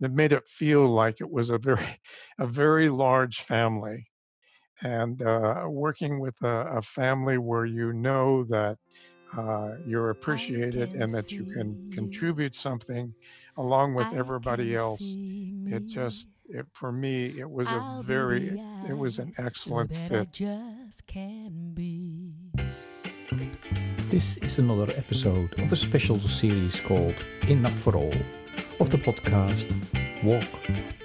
that made it feel like it was a very, a very large family. And uh, working with a, a, family where you know that uh, you're appreciated and that you can contribute something along with everybody else, it just, it, for me, it was a very, it was an excellent fit. This is another episode of a special series called Enough for All of the podcast Walk,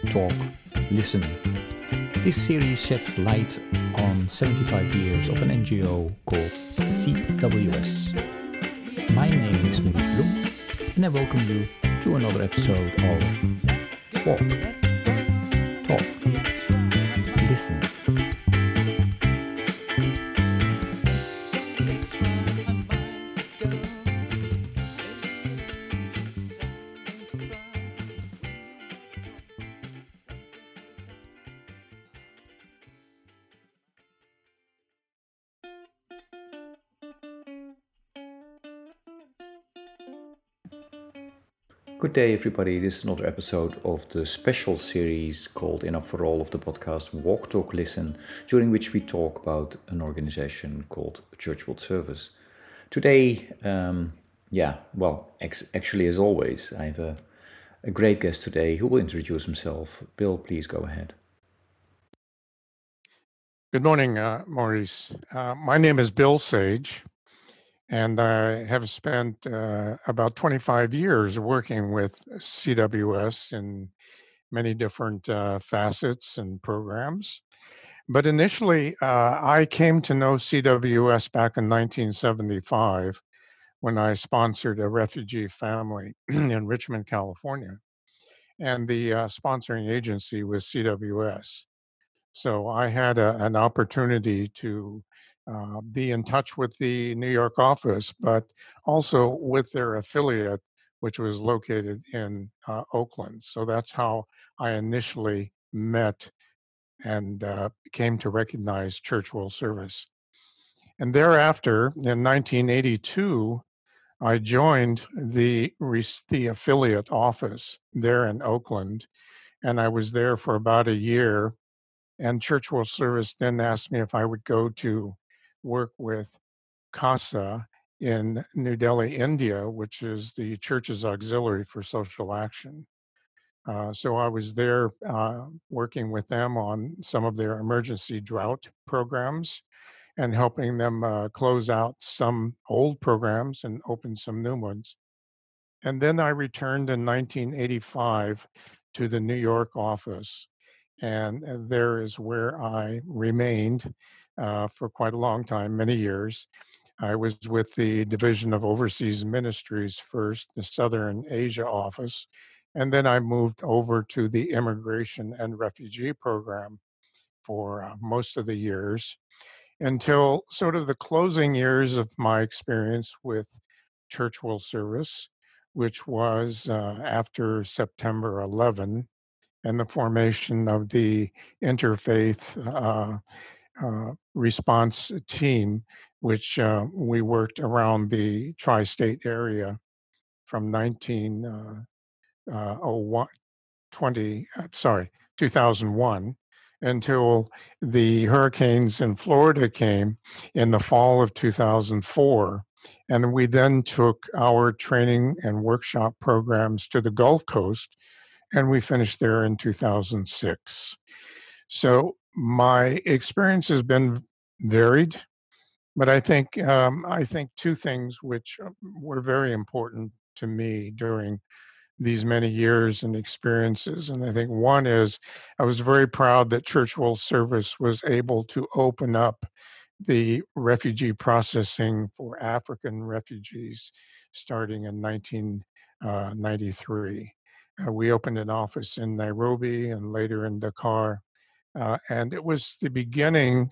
Talk, Listen. This series sheds light on 75 years of an NGO called CWS. My name is Maurice Bloem and I welcome you to another episode of Walk, Talk, Listen. Good day, everybody. This is another episode of the special series called Enough for All of the podcast Walk, Talk, Listen, during which we talk about an organization called Church World Service. Today, um, yeah, well, ex- actually, as always, I have a, a great guest today who will introduce himself. Bill, please go ahead. Good morning, uh, Maurice. Uh, my name is Bill Sage and I have spent uh, about 25 years working with CWS in many different uh, facets and programs. But initially, uh, I came to know CWS back in 1975 when I sponsored a refugee family in Richmond, California. And the uh, sponsoring agency was CWS. So I had a, an opportunity to uh, be in touch with the New York office, but also with their affiliate, which was located in uh, Oakland. So that's how I initially met and uh, came to recognize Church World Service. And thereafter, in 1982, I joined the, the affiliate office there in Oakland, and I was there for about a year. And Church World Service then asked me if I would go to work with CASA in New Delhi, India, which is the church's auxiliary for social action. Uh, so I was there uh, working with them on some of their emergency drought programs and helping them uh, close out some old programs and open some new ones. And then I returned in 1985 to the New York office. And uh, there is where I remained uh, for quite a long time, many years. I was with the Division of Overseas Ministries first, the Southern Asia office, and then I moved over to the Immigration and Refugee Program for uh, most of the years until sort of the closing years of my experience with Church World Service, which was uh, after September 11 and the formation of the interfaith uh, uh, response team, which uh, we worked around the tri state area from 1901, uh, uh, 20, sorry, 2001 until the hurricanes in Florida came in the fall of 2004. And we then took our training and workshop programs to the Gulf Coast, and we finished there in 2006. So my experience has been varied, but I think um, I think two things which uh, were very important to me during these many years and experiences. And I think one is I was very proud that Church World Service was able to open up the refugee processing for African refugees starting in 1993. Uh, uh, we opened an office in Nairobi and later in Dakar. Uh, and it was the beginning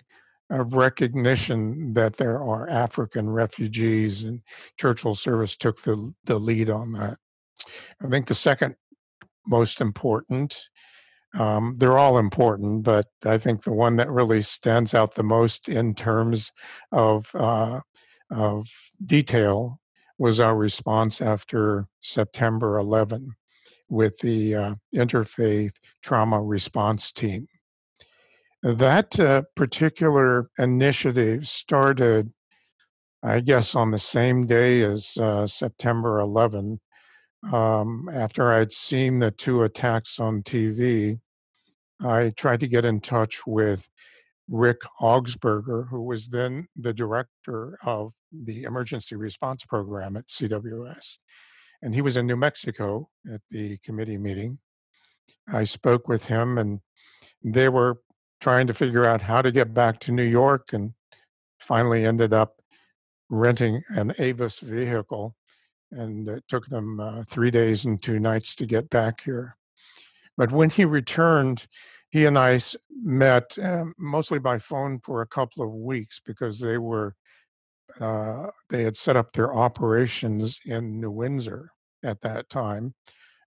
of recognition that there are African refugees, and Church World Service took the, the lead on that. I think the second most important, um, they're all important, but I think the one that really stands out the most in terms of, uh, of detail was our response after September 11 with the uh, interfaith trauma response team. That uh, particular initiative started, I guess, on the same day as uh, September 11. Um, after I'd seen the two attacks on TV, I tried to get in touch with Rick Augsburger, who was then the director of the emergency response program at CWS. And he was in New Mexico at the committee meeting. I spoke with him, and they were trying to figure out how to get back to New York and finally ended up renting an Avis vehicle. And it took them uh, three days and two nights to get back here. But when he returned, he and I met um, mostly by phone for a couple of weeks because they were uh, they had set up their operations in New Windsor at that time.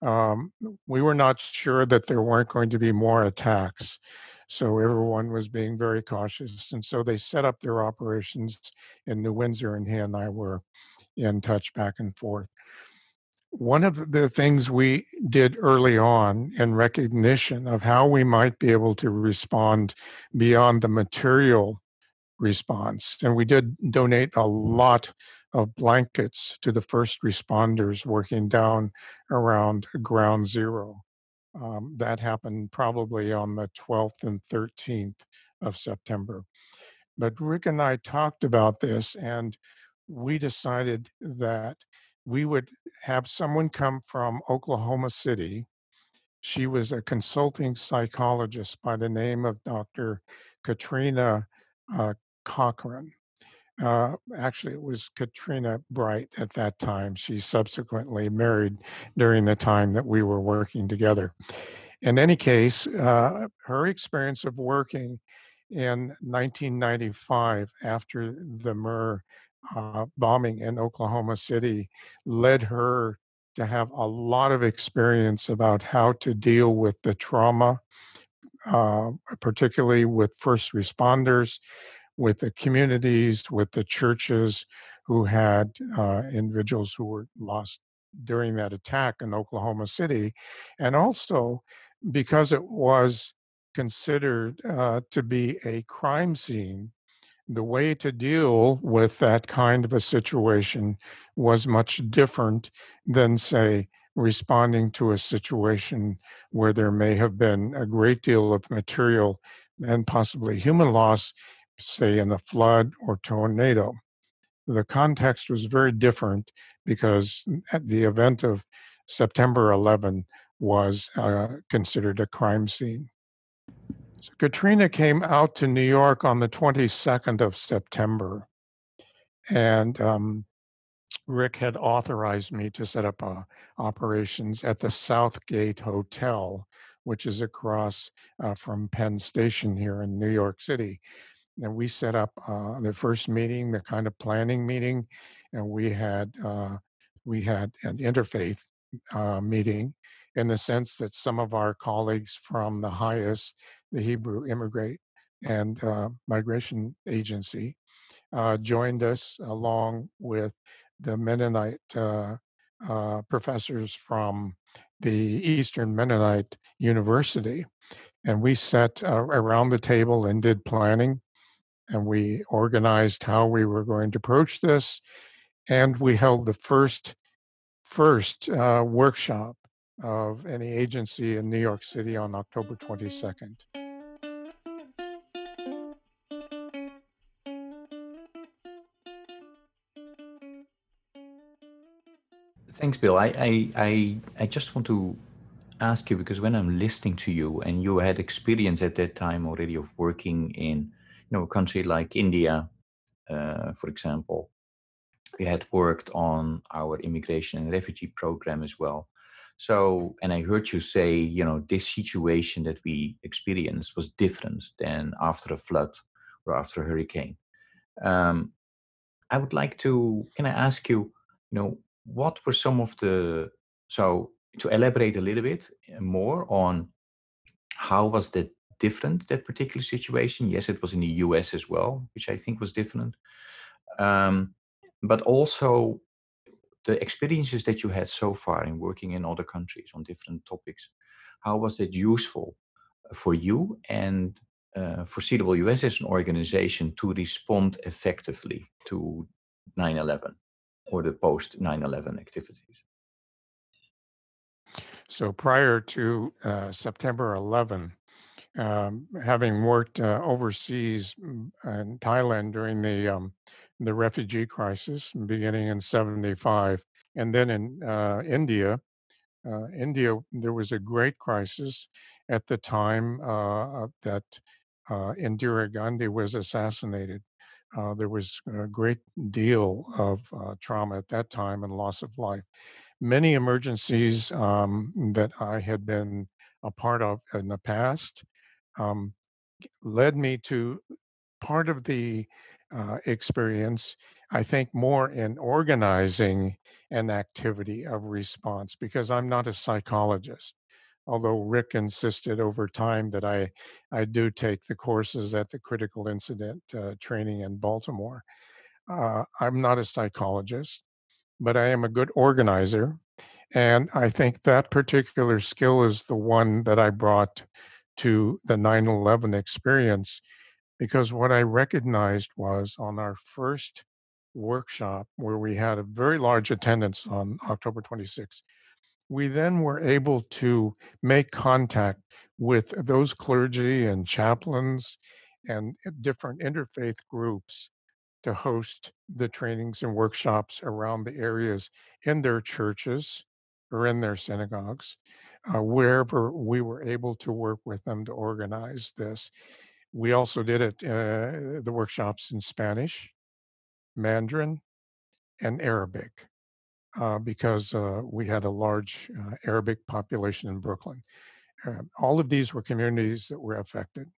Um, we were not sure that there weren't going to be more attacks, so everyone was being very cautious. And so they set up their operations in New Windsor, and he and I were in touch back and forth one of the things we did early on in recognition of how we might be able to respond beyond the material response, and we did donate a lot of blankets to the first responders working down around ground zero. Um, that happened probably on the 12th and 13th of September. But Rick and I talked about this, and we decided that we would have someone come from Oklahoma City. She was a consulting psychologist by the name of Dr. Katrina uh, Cochran. Uh, actually, it was Katrina Bright at that time. She subsequently married during the time that we were working together. In any case, uh, her experience of working in 1995 after the Murrah uh, bombing in Oklahoma City led her to have a lot of experience about how to deal with the trauma, uh, particularly with first responders, with the communities, with the churches who had uh, individuals who were lost during that attack in Oklahoma City, and also because it was considered uh, to be a crime scene the way to deal with that kind of a situation was much different than, say, responding to a situation where there may have been a great deal of material and possibly human loss, say in a flood or tornado. The context was very different because the event of September 11 was uh, considered a crime scene. So Katrina came out to New York on the 22nd of September, and um, Rick had authorized me to set up uh, operations at the Southgate Hotel, which is across uh, from Penn Station here in New York City. And we set up uh, the first meeting, the kind of planning meeting, and we had uh, we had an interfaith uh, meeting in the sense that some of our colleagues from the HIAS, the Hebrew Immigrant and uh, Migration Agency, uh, joined us along with the Mennonite uh, professors from the Eastern Mennonite University. And we sat uh, around the table and did planning. And we organized how we were going to approach this. And we held the first first uh, workshop of any agency in New York City on October 22nd. Thanks, Bill. I, I, I, I just want to ask you because when I'm listening to you and you had experience at that time already of working in, know, a country like India, uh, for example, we had worked on our immigration and refugee program as well. So, and I heard you say, you know, this situation that we experienced was different than after a flood or after a hurricane. Um, I would like to, can I ask you, you know, what were some of the so to elaborate a little bit eh, more on how was that different that particular situation. Yes it was in the us as well which i think was different. Um, but also the experiences that you had so far in working in other countries on different topics, how was it useful for you? And uh, for CWS as an organization to respond effectively to 9 11 or the post 9 11 activities? So prior to uh, September 11, um, having worked uh, overseas mm, in Thailand during the um, the refugee crisis beginning in 75 and then in uh, India uh, India, there was a great crisis at the time uh, that uh, Indira Gandhi was assassinated. Uh, there was a great deal of trauma at that time and loss of life. Many emergencies um, that I had been a part of in the past um, led me to part of the uh, experience, I think more in organizing an activity of response because I'm not a psychologist. Although Rick insisted over time that I, I do take the courses at the critical incident uh, training in Baltimore. Uh, I'm not a psychologist, but I am a good organizer. And I think that particular skill is the one that I brought to the 9 11 experience because what I recognized was on our first workshop, where we had a very large attendance on October 26th, we then were able to make contact with those clergy and chaplains and different interfaith groups to host the trainings and workshops around the areas in their churches or in their synagogues, uh, wherever we were able to work with them to organize this. We also did it, uh, the workshops in Spanish, Mandarin, and Arabic, uh, because uh, we had a large uh, Arabic population in Brooklyn. Uh, all of these were communities that were affected.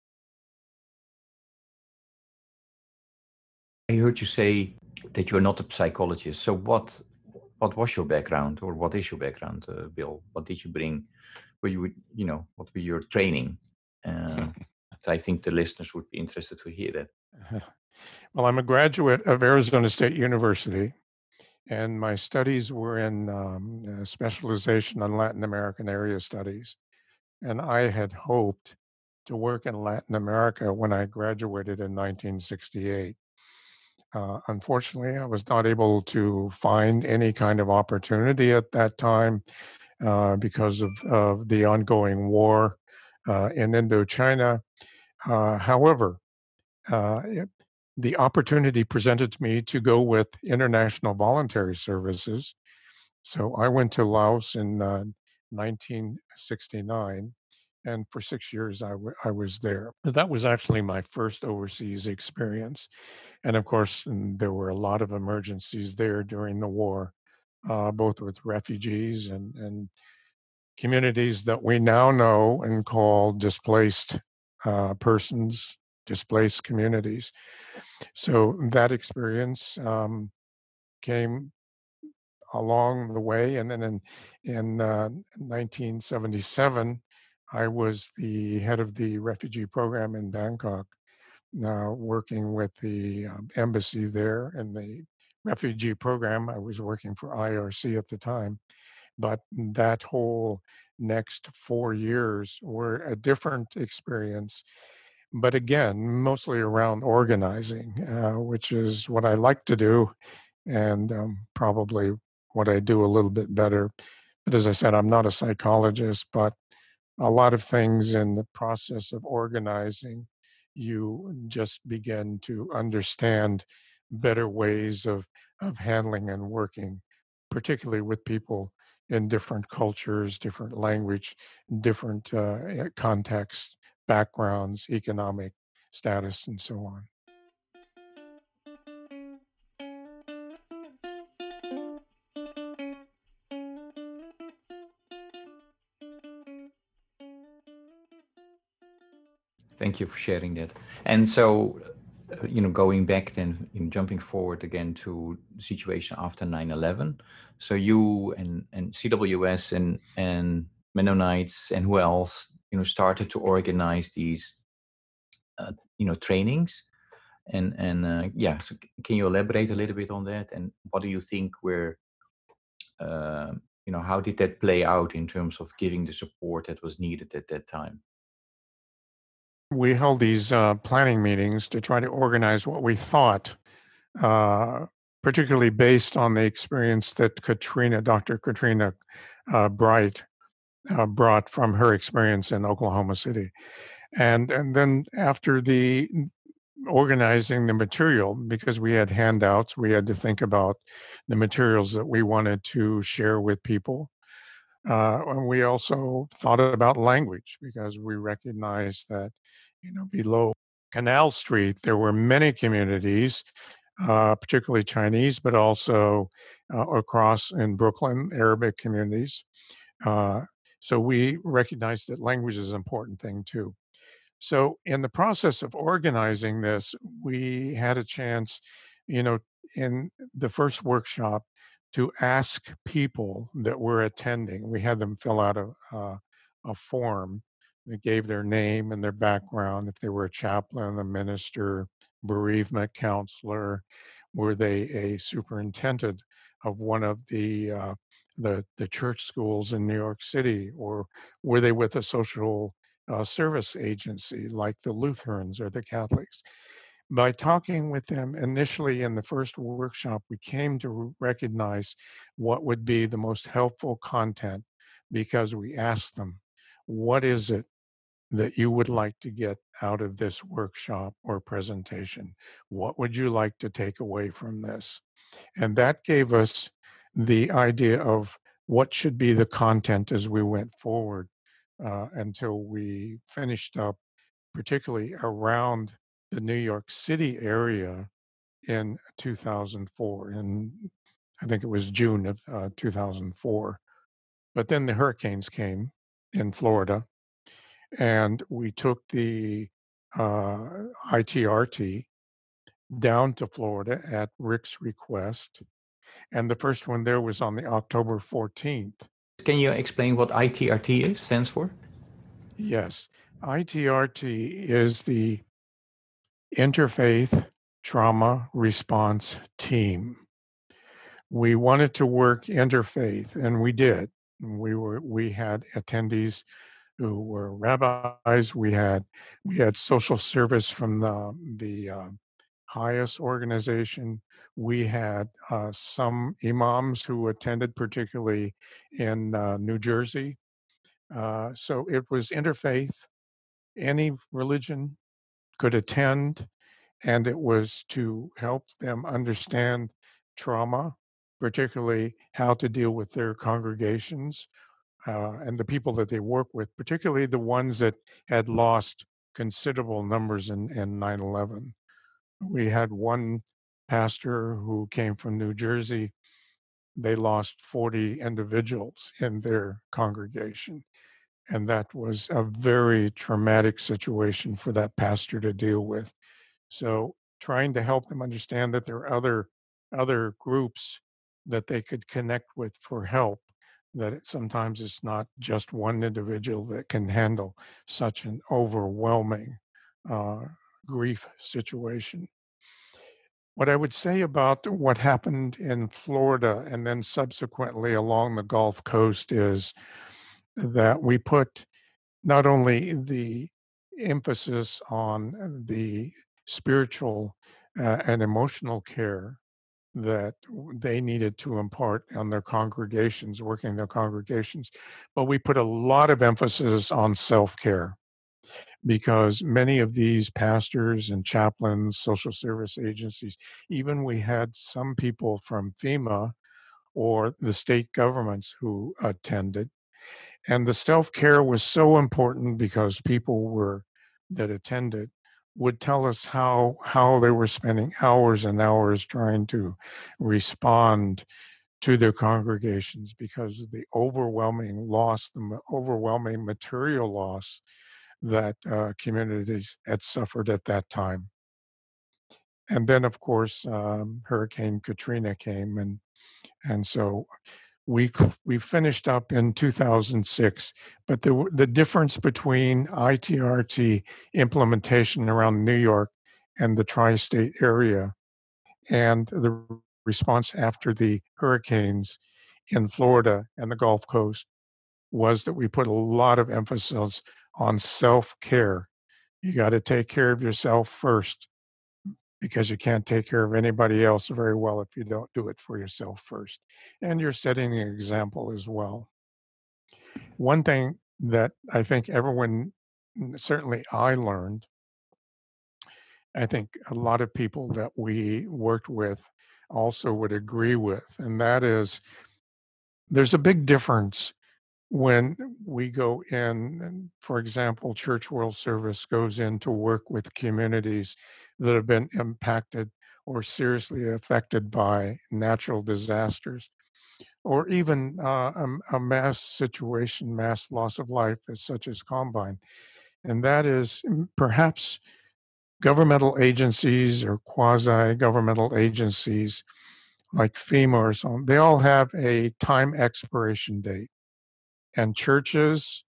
I heard you say that you're not a psychologist. So what what was your background, or what is your background, uh, Bill? What did you bring? Were you you know what were your training? Uh, I think the listeners would be interested to hear that. Well, I'm a graduate of Arizona State University, and my studies were in um, specialization on Latin American area studies. And I had hoped to work in Latin America when I graduated in 1968. Uh, unfortunately, I was not able to find any kind of opportunity at that time uh, because of, of the ongoing war uh, in Indochina. Uh, however, uh, it, the opportunity presented to me to go with International Voluntary Services. So I went to Laos in uh, 1969, and for six years I, w- I was there. That was actually my first overseas experience. And of course, there were a lot of emergencies there during the war, uh, both with refugees and, and communities that we now know and call displaced uh, persons, displaced communities. So that experience um, came along the way, and then in in uh, 1977, I was the head of the refugee program in Bangkok, now working with the um, embassy there and the refugee program. I was working for IRC at the time, but that whole next four years were a different experience. But again, mostly around organizing, uh, which is what I like to do and um, probably what I do a little bit better. But as I said, I'm not a psychologist, but a lot of things in the process of organizing, you just begin to understand better ways of, of handling and working, particularly with people in different cultures, different language, different uh, eh, contexts, backgrounds, economic status, and so on. Thank you for sharing that. And so, uh, you know, going back then, know, jumping forward again to situation after 9/11. So you and and CWS and and Mennonites and who else, you know, started to organize these, uh, you know, trainings. And and uh, yeah, so can you elaborate a little bit on that? And what do you think were uh, you know how did that play out in terms of giving the support that was needed at that time we held these uh, planning meetings to try to organize what we thought uh, particularly based on the experience that katrina dr katrina uh, bright uh, brought from her experience in oklahoma city. And and then after the organizing the material because we had handouts we had to think about the materials that we wanted to share with people uh, and we also thought about language because we recognized that you know below canal street there were many communities uh, particularly chinese but also uh, across in brooklyn arabic communities. Uh, so we recognized that language is an important thing too. So, in the process of organizing this, we had a chance, you know, in the first workshop to ask people that were attending. We had them fill out a, a, a form that gave their name and their background, if they were a chaplain, a minister, bereavement counselor, were they a superintendent of one of the uh, the the church schools in New York City, or were they with a social uh, service agency like the Lutherans or the Catholics. By talking with them initially in the first workshop, we came to recognize what would be the most helpful content because we asked them, What is it that you would like to get out of this workshop or presentation? What would you like to take away from this? And that gave us the idea of what should be the content as we went forward uh, until we finished up, particularly around the New York City area in 2004. And I think it was June of uh, 2004. But then the hurricanes came in Florida, and we took the uh, ITRT down to Florida at Rick's request. And the first one there was on the October 14th. Can you explain what ITRT is, stands for? Yes. ITRT is the Interfaith Trauma Response Team. We wanted to work interfaith, and we did. We were we had attendees who were rabbis. We had we had social service from the the uh, HIAS organization. We had uh, some imams who attended, particularly in uh, New Jersey. Uh, so it was interfaith. Any religion could attend, and it was to help them understand trauma, particularly how to deal with their congregations uh, and the people that they work with, particularly the ones that had lost considerable numbers in, in 9 11 we had one pastor who came from New Jersey. They lost 40 individuals in their congregation. And that was a very traumatic situation for that pastor to deal with. So trying to help them understand that there are other other groups that they could connect with for help that sometimes it's not just one individual that can handle such an overwhelming uh, grief situation. What I would say about what happened in Florida and then subsequently along the Gulf Coast is that we put not only the emphasis on the spiritual uh, and emotional care that they needed to impart on their congregations, working their congregations, but we put a lot of emphasis on self care because many of these pastors and chaplains, social service agencies, even we had some people from FEMA or the state governments who attended. And the self care was so important because people were that attended would tell us how how they were spending hours and hours trying to respond to their congregations because of the overwhelming loss, the overwhelming material loss that uh, communities had suffered at that time. And then, of course, um, Hurricane Katrina came, and and so we we finished up in 2006. But the the difference between ITRT implementation around New York and the tri-state area, and the response after the hurricanes, in Florida and the Gulf Coast was that we put a lot of emphasis on self care. You got to take care of yourself first because you can't take care of anybody else very well if you don't do it for yourself first. And you're setting an example as well. One thing that I think everyone, certainly I learned, I think a lot of people that we worked with also would agree with, and that is there's a big difference when we go in, for example, Church World Service goes in to work with communities that have been impacted or seriously affected by natural disasters, or even uh, a, a, mass situation, mass loss of life, as such as Columbine. And that is mm, perhaps governmental agencies or quasi governmental agencies like FEMA or something, they all have a time expiration date. And churches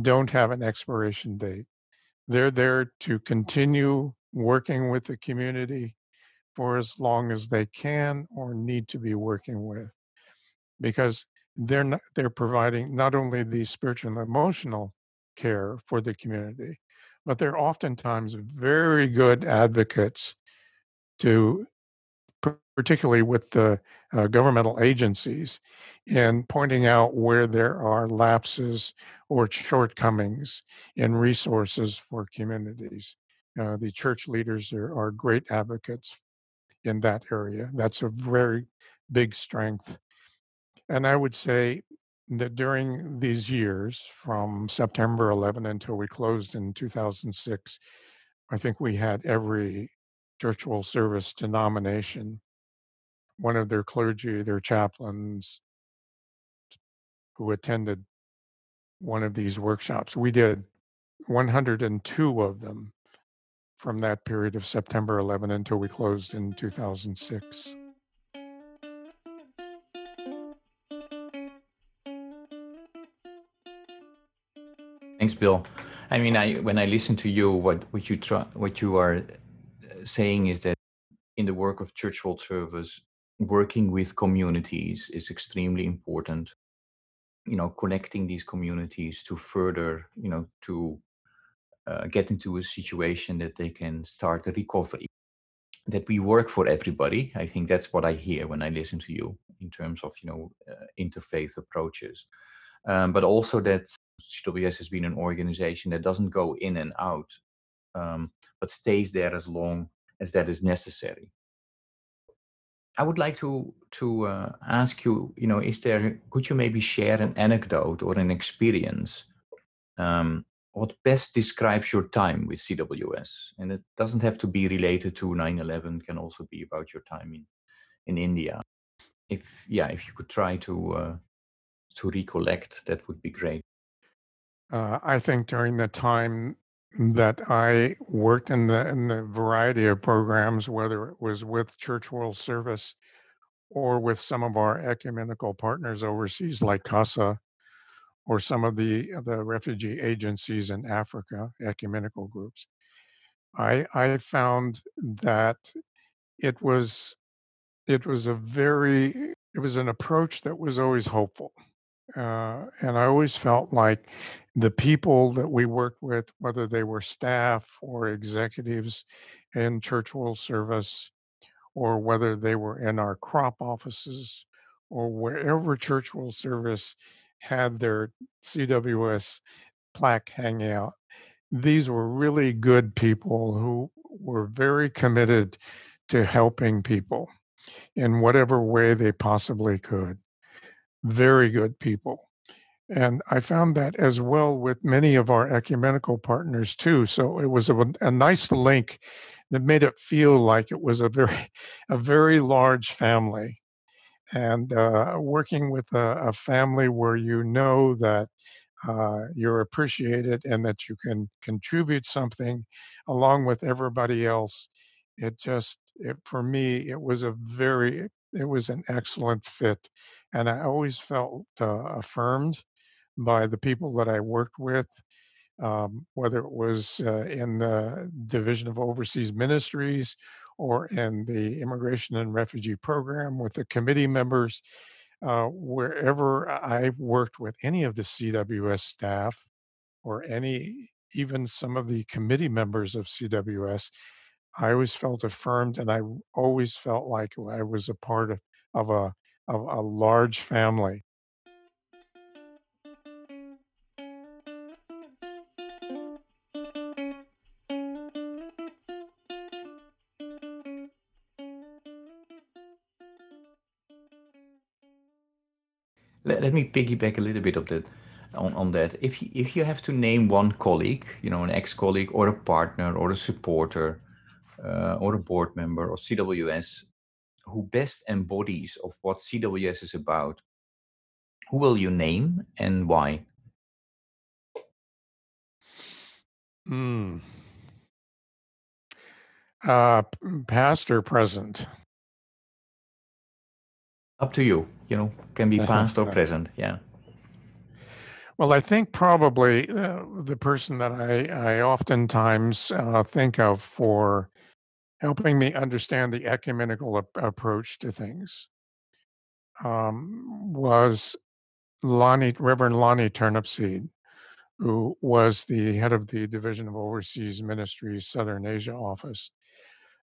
don't have an expiration date. They're there to continue working with the community for as long as they can or need to be working with because they're not, they're providing not only the spiritual and emotional care for the community but they're oftentimes very good advocates to particularly with the uh, governmental agencies in pointing out where there are lapses or shortcomings in resources for communities. Uh, the church leaders are, are great advocates in that area. That's a very big strength. And I would say that during these years, from September 11 until we closed in 2006, I think we had every Church Service denomination, one of their clergy, their chaplains, who attended one of these workshops. We did 102 of them from that period of September 11 until we closed in 2006. Thanks, Bill. I mean, I when I listen to you, what what you try, what you are uh, saying is that in the work of Church World Service, working with communities is extremely important. You know, connecting these communities to further, you know, to uh, get into a situation that they can start a recovery. That we work for everybody. I think that's what I hear when I listen to you in terms of you know uh, interfaith approaches, um, but also that CWS has been an organization that doesn't go in and out, um, but stays there as long as that is necessary. I would like to to uh, ask you, you know, is there could you maybe share an anecdote or an experience um, what best describes your time with CWS? And it doesn't have to be related to 9/11; can also be about your time in in India. If yeah, if you could try to uh, to recollect, that would be great. Uh, I think during the time that I worked in the in the variety of programs, whether it was with Church World Service or with some of our ecumenical partners overseas, like CASA, or some of the the refugee agencies in Africa, ecumenical groups, I I found that it was it was a very it was an approach that was always hopeful. Uh, and I always felt like the people that we worked with, whether they were staff or executives in church world service, or whether they were in our crop offices, or wherever church world service had their CWS plaque hanging out, these were really good people who were very committed to helping people in whatever way they possibly could very good people. And I found that as well with many of our ecumenical partners too. So it was a, a nice link that made it feel like it was a very, a very large family. And uh, working with a, a, family where you know that uh, you're appreciated and that you can contribute something along with everybody else, it just, it, for me, it was a very it was an excellent fit. And I always felt uh, affirmed by the people that I worked with, um, whether it was uh, in the Division of Overseas Ministries or in the Immigration and Refugee Program with the committee members. uh, wherever I worked with any of the CWS staff or any, even some of the committee members of CWS, I always felt affirmed and I always felt like I was a part of, of a of a large family. Let, me piggyback a little bit of that on, on that. If you, if you have to name one colleague, you know, an ex-colleague or a partner or a supporter uh, or a board member of CWS who best embodies of what CWS is about, who will you name and why? Hmm. Uh, past or present? Up to you. You know, can be past or present. Yeah. Well, I think probably uh, the person that I, I oftentimes uh, think of for helping me understand the ecumenical ap- approach to things um, was Lonnie, Reverend Lonnie Turnipseed, who was the head of the Division of Overseas Ministries Southern Asia office.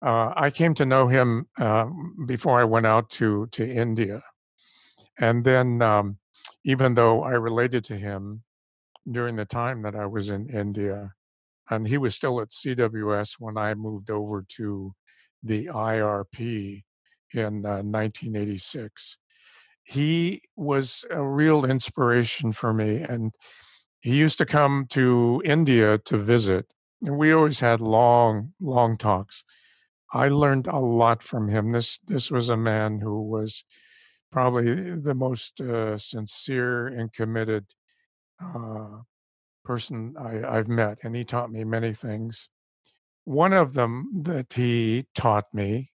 Uh, I came to know him uh, before I went out to to India, and then um, even though I related to him during the time that I was in India, and he was still at CWS when I moved over to the IRP in uh, 1986. He was a real inspiration for me, and he used to come to India to visit. And we always had long, long talks. I learned a lot from him. This this was a man who was probably the most uh, sincere and committed uh, person I, I've met, and he taught me many things. One of them that he taught me,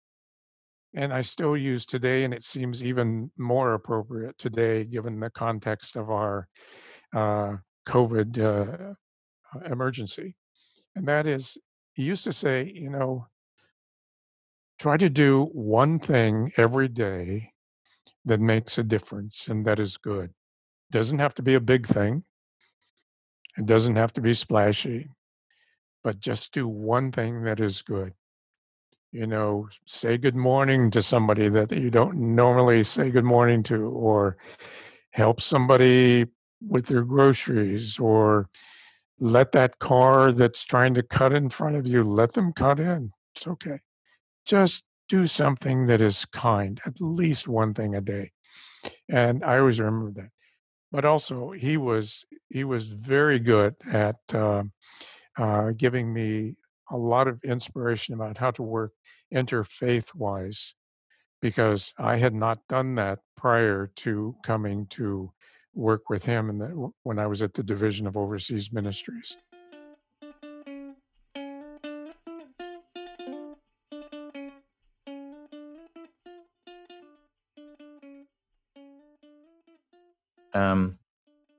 and I still use today, and it seems even more appropriate today given the context of our uh, COVID uh, emergency, and that is, he used to say, you know, try to do one thing every day that makes a difference and that is good. Doesn't have to be a big thing. It doesn't have to be splashy, but just do one thing that is good. You know, say good morning to somebody that you don't normally say good morning to, or help somebody with their groceries, or let that car that's trying to cut in front of you, let them cut in. It's okay. Just do something that is kind, at least one thing a day. And I always remember that but also he was he was very good at uh, uh, giving me a lot of inspiration about how to work interfaith wise because I had not done that prior to coming to work with him and when I was at the Division of Overseas Ministries. Um,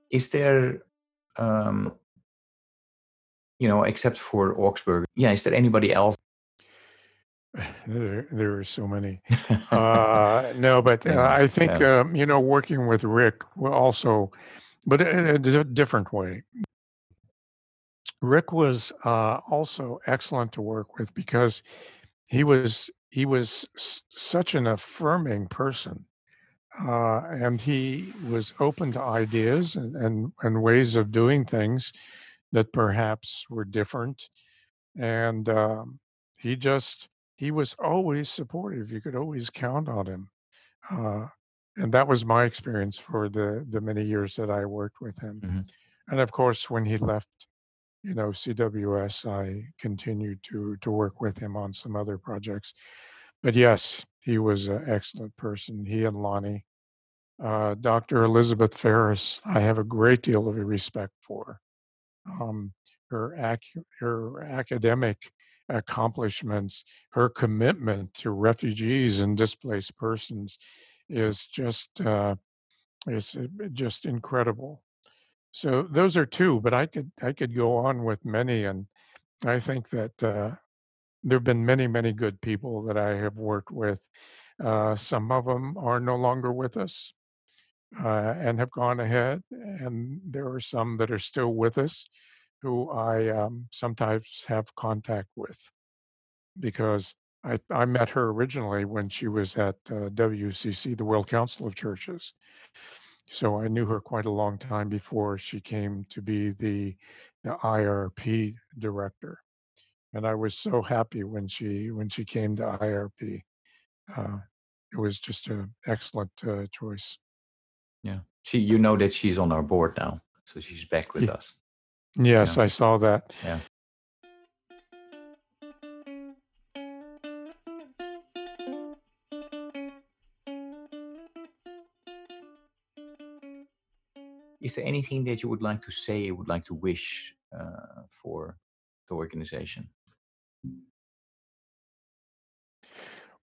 is there, um, you know, except for Augsburger, yeah, is there anybody else? There, there are so many. Uh, no, but uh, I think yeah. um, you know, working with Rick also, but in a different way. Rick was uh, also excellent to work with because he was he was such an affirming person uh, and he was open to ideas and, and, and ways of doing things that perhaps were different. And um, he just, he was always supportive. You could always count on him. Uh, and that was my experience for the, the many years that I worked with him. Mm-hmm. And of course, when he left, you know, CWS, I continued to, to work with him on some other projects. But yes, he was an excellent person. He and Lonnie uh, Dr. Elizabeth Ferris, I have a great deal of respect for. Um, her, ac- her academic accomplishments, her commitment to refugees and displaced persons is just uh, is uh, just incredible. So those are two, but I could I could go on with many, and I think that uh, there have been many many good people that I have worked with. Uh, some of them are no longer with us, uh, and have gone ahead. And there are some that are still with us who I um, sometimes have contact with because I, I met her originally when she was at uh, WCC, the World Council of Churches. So I knew her quite a long time before she came to be the, the IRP director. And I was so happy when she when she came to IRP. Uh, it was just an excellent uh, choice. Yeah. She, you know that she's on our board now, so she's back with us. Yes, Yeah. I saw that. Yeah. Is there anything that you would like to say, you would like to wish uh, for the organization?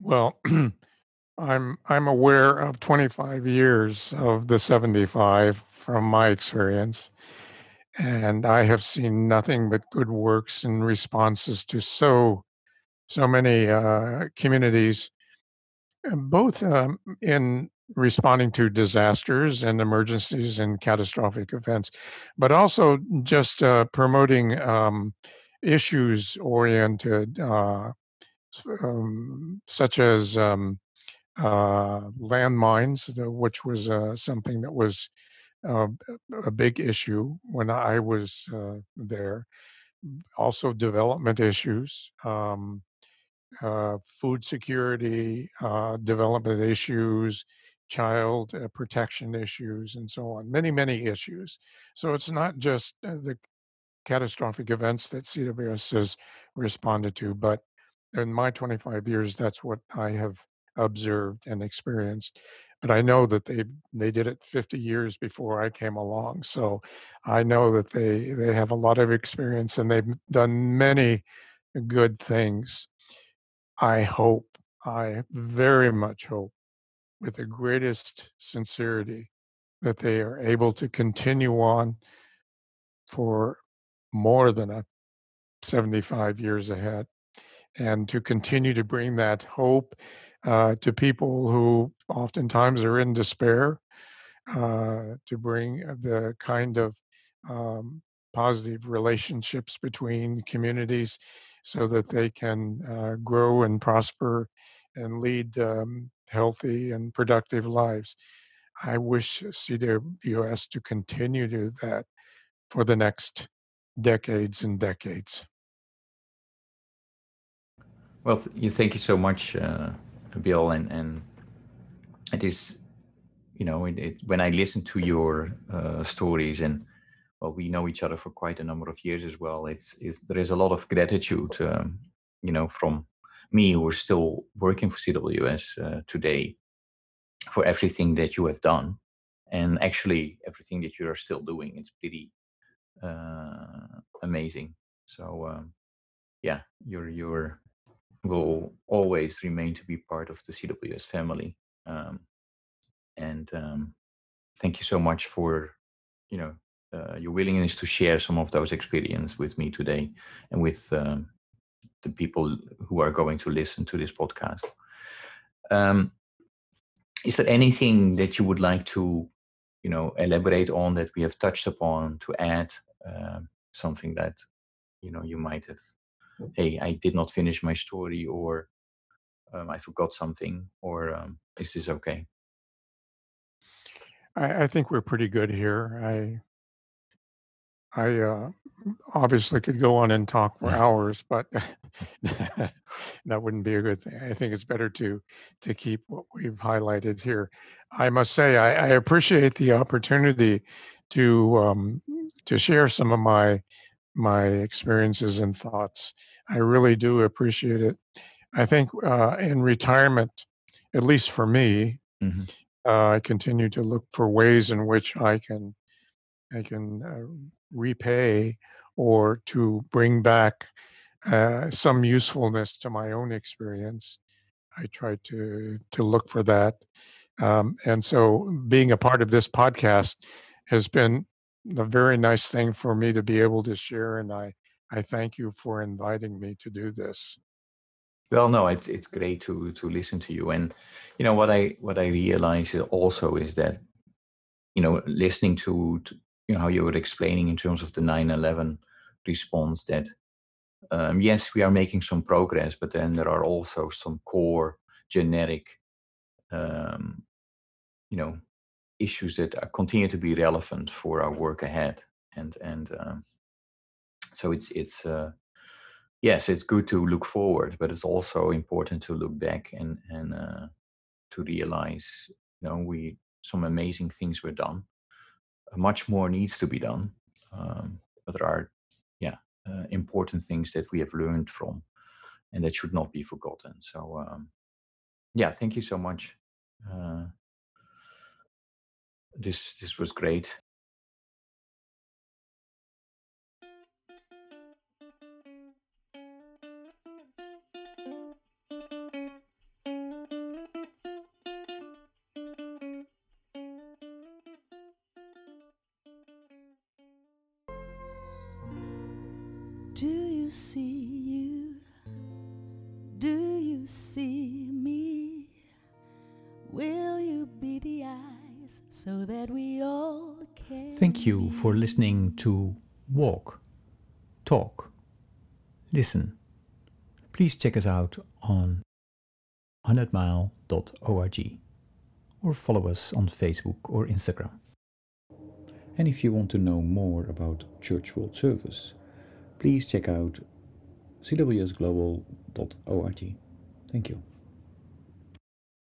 Well, I'm I'm aware of 25 years of the 75 from my experience, and I have seen nothing but good works and responses to so so many uh, communities, both um, in responding to disasters and emergencies and catastrophic events, but also just uh, promoting um, issues oriented, uh, um, such as um, uh, landmines, which was uh, something that was uh, a big issue when I was uh, there. Also, development issues. Um, uh, food security, uh, development issues, child protection issues, and so on. Many, many issues. So it's not just the catastrophic events that CWS has responded to, but in my 25 years, that's what I have observed and experienced. But I know that they they did it 50 years before I came along, so I know that they they have a lot of experience and they've done many good things. I hope, I very much hope, with the greatest sincerity, that they are able to continue on for more than a 75 years ahead and to continue to bring that hope uh, to people who oftentimes are in despair, uh, to bring the kind of um, positive relationships between communities so that they can uh, grow and prosper and lead um, healthy and productive lives. I wish CWS to continue to do that for the next decades and decades. Well, th- you thank you so much, uh, Bill, and and it is, you know, it, it, when I listen to your uh, stories, and well, we know each other for quite a number of years as well. It's, it's there is a lot of gratitude, um, you know, from me who is still working for CWS uh, today, for everything that you have done, and actually everything that you are still doing. It's pretty uh, amazing. So um, yeah, you're you're will always remain to be part of the CWS family. Um, and um, thank you so much for, you know, uh, your willingness to share some of those experiences with me today and with um, the people who are going to listen to this podcast. Um, is there anything that you would like to, you know, elaborate on that we have touched upon to add um, something that, you know, you might have hey, I did not finish my story, or um, I forgot something, or um, is this okay? I, I think we're pretty good here. I I uh, obviously could go on and talk for hours, but that wouldn't be a good thing. I think it's better to to keep what we've highlighted here. I must say I, I appreciate the opportunity to um, to share some of my my experiences and thoughts. I really do appreciate it. I think uh, in retirement, at least for me, hmm uh, I continue to look for ways in which I can I can uh, repay or to bring back uh, some usefulness to my own experience. I try to to look for that, um, and so being a part of this podcast has been a very nice thing for me to be able to share. And I I thank you for inviting me to do this. Well, no, it's it's great to to listen to you, and you know what I what I realize also is that you know, listening to, to, you know how you were explaining in terms of the 9/11 response that um, yes, we are making some progress, but then there are also some core generic, um, you know, issues that are, continue to be relevant for our work ahead, and and um, so it's it's uh, yes, it's good to look forward, but it's also important to look back and and uh, to realize, you know, we some amazing things were done. Much more needs to be done, um, but there are, yeah, uh, important things that we have learned from, and that should not be forgotten. So, um, yeah, thank you so much. Uh, this this was great. For listening to Walk, Talk, Listen. Please check us out on 100mile.org or follow us on Facebook or Instagram. And if you want to know more about Church World Service, please check out cwsglobal.org. Thank you.